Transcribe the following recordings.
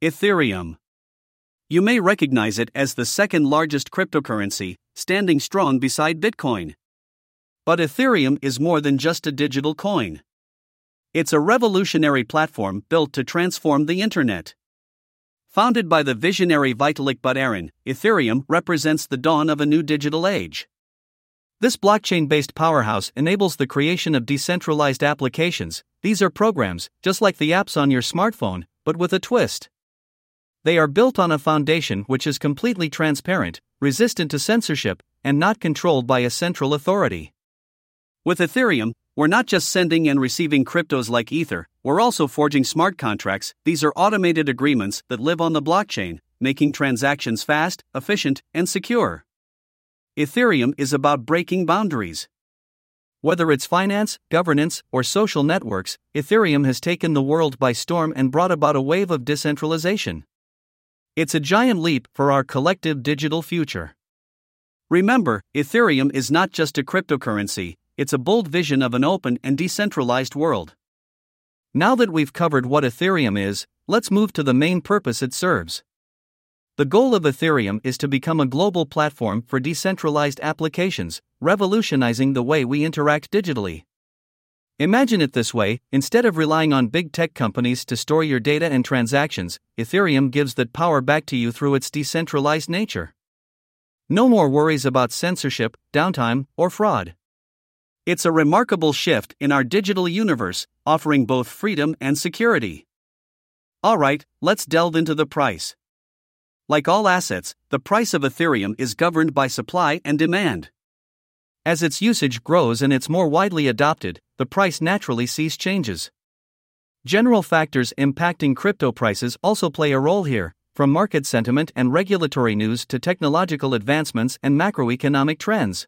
Ethereum. You may recognize it as the second largest cryptocurrency, standing strong beside Bitcoin. But Ethereum is more than just a digital coin. It's a revolutionary platform built to transform the internet. Founded by the visionary Vitalik Buterin, Ethereum represents the dawn of a new digital age. This blockchain based powerhouse enables the creation of decentralized applications. These are programs, just like the apps on your smartphone, but with a twist. They are built on a foundation which is completely transparent, resistant to censorship, and not controlled by a central authority. With Ethereum, we're not just sending and receiving cryptos like Ether, we're also forging smart contracts. These are automated agreements that live on the blockchain, making transactions fast, efficient, and secure. Ethereum is about breaking boundaries. Whether it's finance, governance, or social networks, Ethereum has taken the world by storm and brought about a wave of decentralization. It's a giant leap for our collective digital future. Remember, Ethereum is not just a cryptocurrency, it's a bold vision of an open and decentralized world. Now that we've covered what Ethereum is, let's move to the main purpose it serves. The goal of Ethereum is to become a global platform for decentralized applications, revolutionizing the way we interact digitally. Imagine it this way instead of relying on big tech companies to store your data and transactions, Ethereum gives that power back to you through its decentralized nature. No more worries about censorship, downtime, or fraud. It's a remarkable shift in our digital universe, offering both freedom and security. Alright, let's delve into the price. Like all assets, the price of Ethereum is governed by supply and demand. As its usage grows and it's more widely adopted, the price naturally sees changes. General factors impacting crypto prices also play a role here, from market sentiment and regulatory news to technological advancements and macroeconomic trends.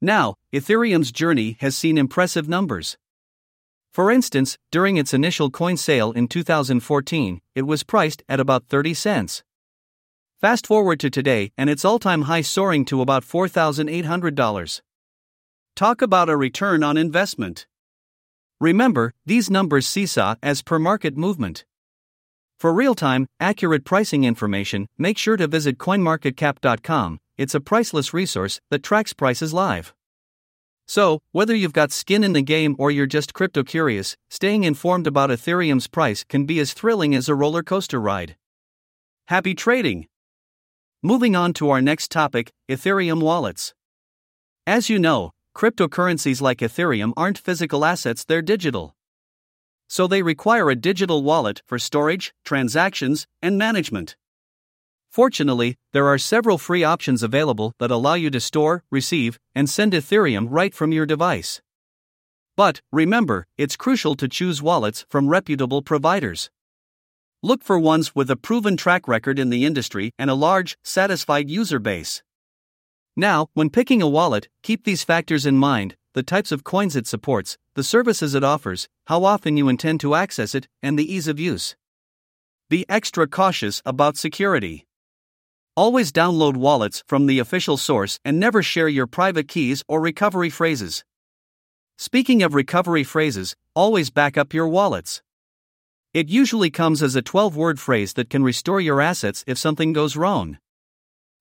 Now, Ethereum's journey has seen impressive numbers. For instance, during its initial coin sale in 2014, it was priced at about 30 cents. Fast forward to today, and its all time high soaring to about $4,800. Talk about a return on investment. Remember, these numbers seesaw as per market movement. For real time, accurate pricing information, make sure to visit coinmarketcap.com. It's a priceless resource that tracks prices live. So, whether you've got skin in the game or you're just crypto curious, staying informed about Ethereum's price can be as thrilling as a roller coaster ride. Happy trading! Moving on to our next topic Ethereum wallets. As you know, cryptocurrencies like Ethereum aren't physical assets, they're digital. So they require a digital wallet for storage, transactions, and management. Fortunately, there are several free options available that allow you to store, receive, and send Ethereum right from your device. But remember, it's crucial to choose wallets from reputable providers. Look for ones with a proven track record in the industry and a large, satisfied user base. Now, when picking a wallet, keep these factors in mind the types of coins it supports, the services it offers, how often you intend to access it, and the ease of use. Be extra cautious about security. Always download wallets from the official source and never share your private keys or recovery phrases. Speaking of recovery phrases, always back up your wallets. It usually comes as a 12 word phrase that can restore your assets if something goes wrong.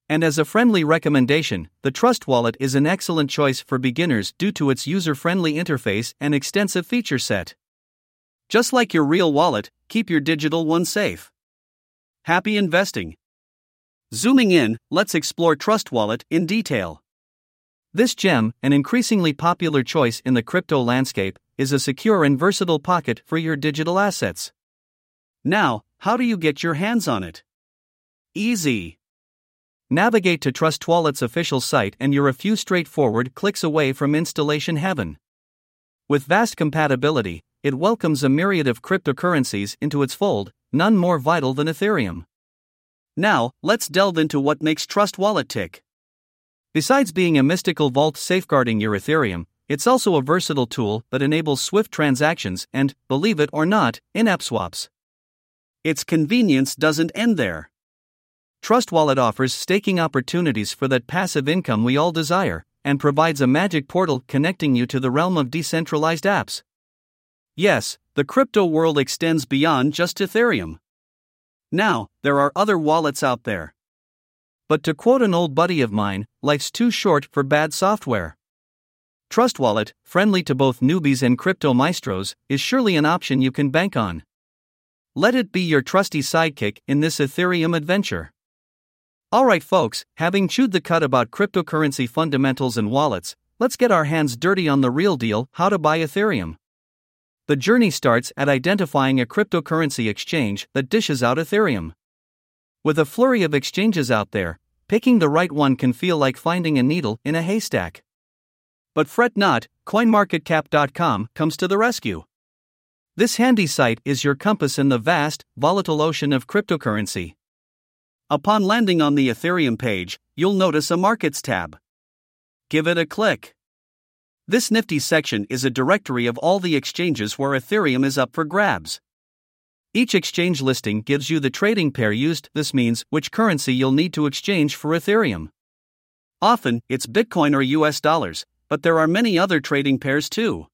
And as a friendly recommendation, the Trust Wallet is an excellent choice for beginners due to its user friendly interface and extensive feature set. Just like your real wallet, keep your digital one safe. Happy investing! Zooming in, let's explore Trust Wallet in detail. This gem, an increasingly popular choice in the crypto landscape, is a secure and versatile pocket for your digital assets. Now, how do you get your hands on it? Easy. Navigate to Trust Wallet's official site and you're a few straightforward clicks away from installation heaven. With vast compatibility, it welcomes a myriad of cryptocurrencies into its fold, none more vital than Ethereum. Now, let's delve into what makes Trust Wallet tick. Besides being a mystical vault safeguarding your Ethereum, it's also a versatile tool that enables swift transactions and, believe it or not, in app swaps. Its convenience doesn't end there. Trust Wallet offers staking opportunities for that passive income we all desire, and provides a magic portal connecting you to the realm of decentralized apps. Yes, the crypto world extends beyond just Ethereum. Now, there are other wallets out there. But to quote an old buddy of mine, life's too short for bad software. Trust Wallet, friendly to both newbies and crypto maestros, is surely an option you can bank on. Let it be your trusty sidekick in this Ethereum adventure. Alright, folks, having chewed the cud about cryptocurrency fundamentals and wallets, let's get our hands dirty on the real deal how to buy Ethereum. The journey starts at identifying a cryptocurrency exchange that dishes out Ethereum. With a flurry of exchanges out there, picking the right one can feel like finding a needle in a haystack. But fret not, CoinMarketCap.com comes to the rescue. This handy site is your compass in the vast, volatile ocean of cryptocurrency. Upon landing on the Ethereum page, you'll notice a Markets tab. Give it a click. This nifty section is a directory of all the exchanges where Ethereum is up for grabs. Each exchange listing gives you the trading pair used, this means which currency you'll need to exchange for Ethereum. Often, it's Bitcoin or US dollars, but there are many other trading pairs too.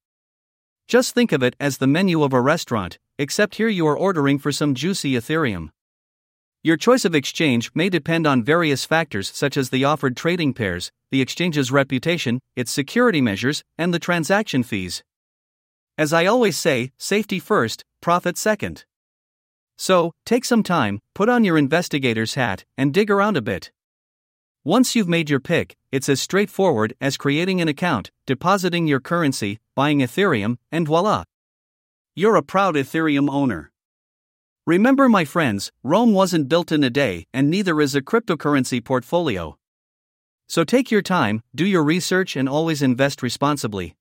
Just think of it as the menu of a restaurant, except here you are ordering for some juicy Ethereum. Your choice of exchange may depend on various factors such as the offered trading pairs, the exchange's reputation, its security measures, and the transaction fees. As I always say, safety first, profit second. So, take some time, put on your investigator's hat, and dig around a bit. Once you've made your pick, it's as straightforward as creating an account, depositing your currency, buying Ethereum, and voila! You're a proud Ethereum owner. Remember, my friends, Rome wasn't built in a day, and neither is a cryptocurrency portfolio. So take your time, do your research, and always invest responsibly.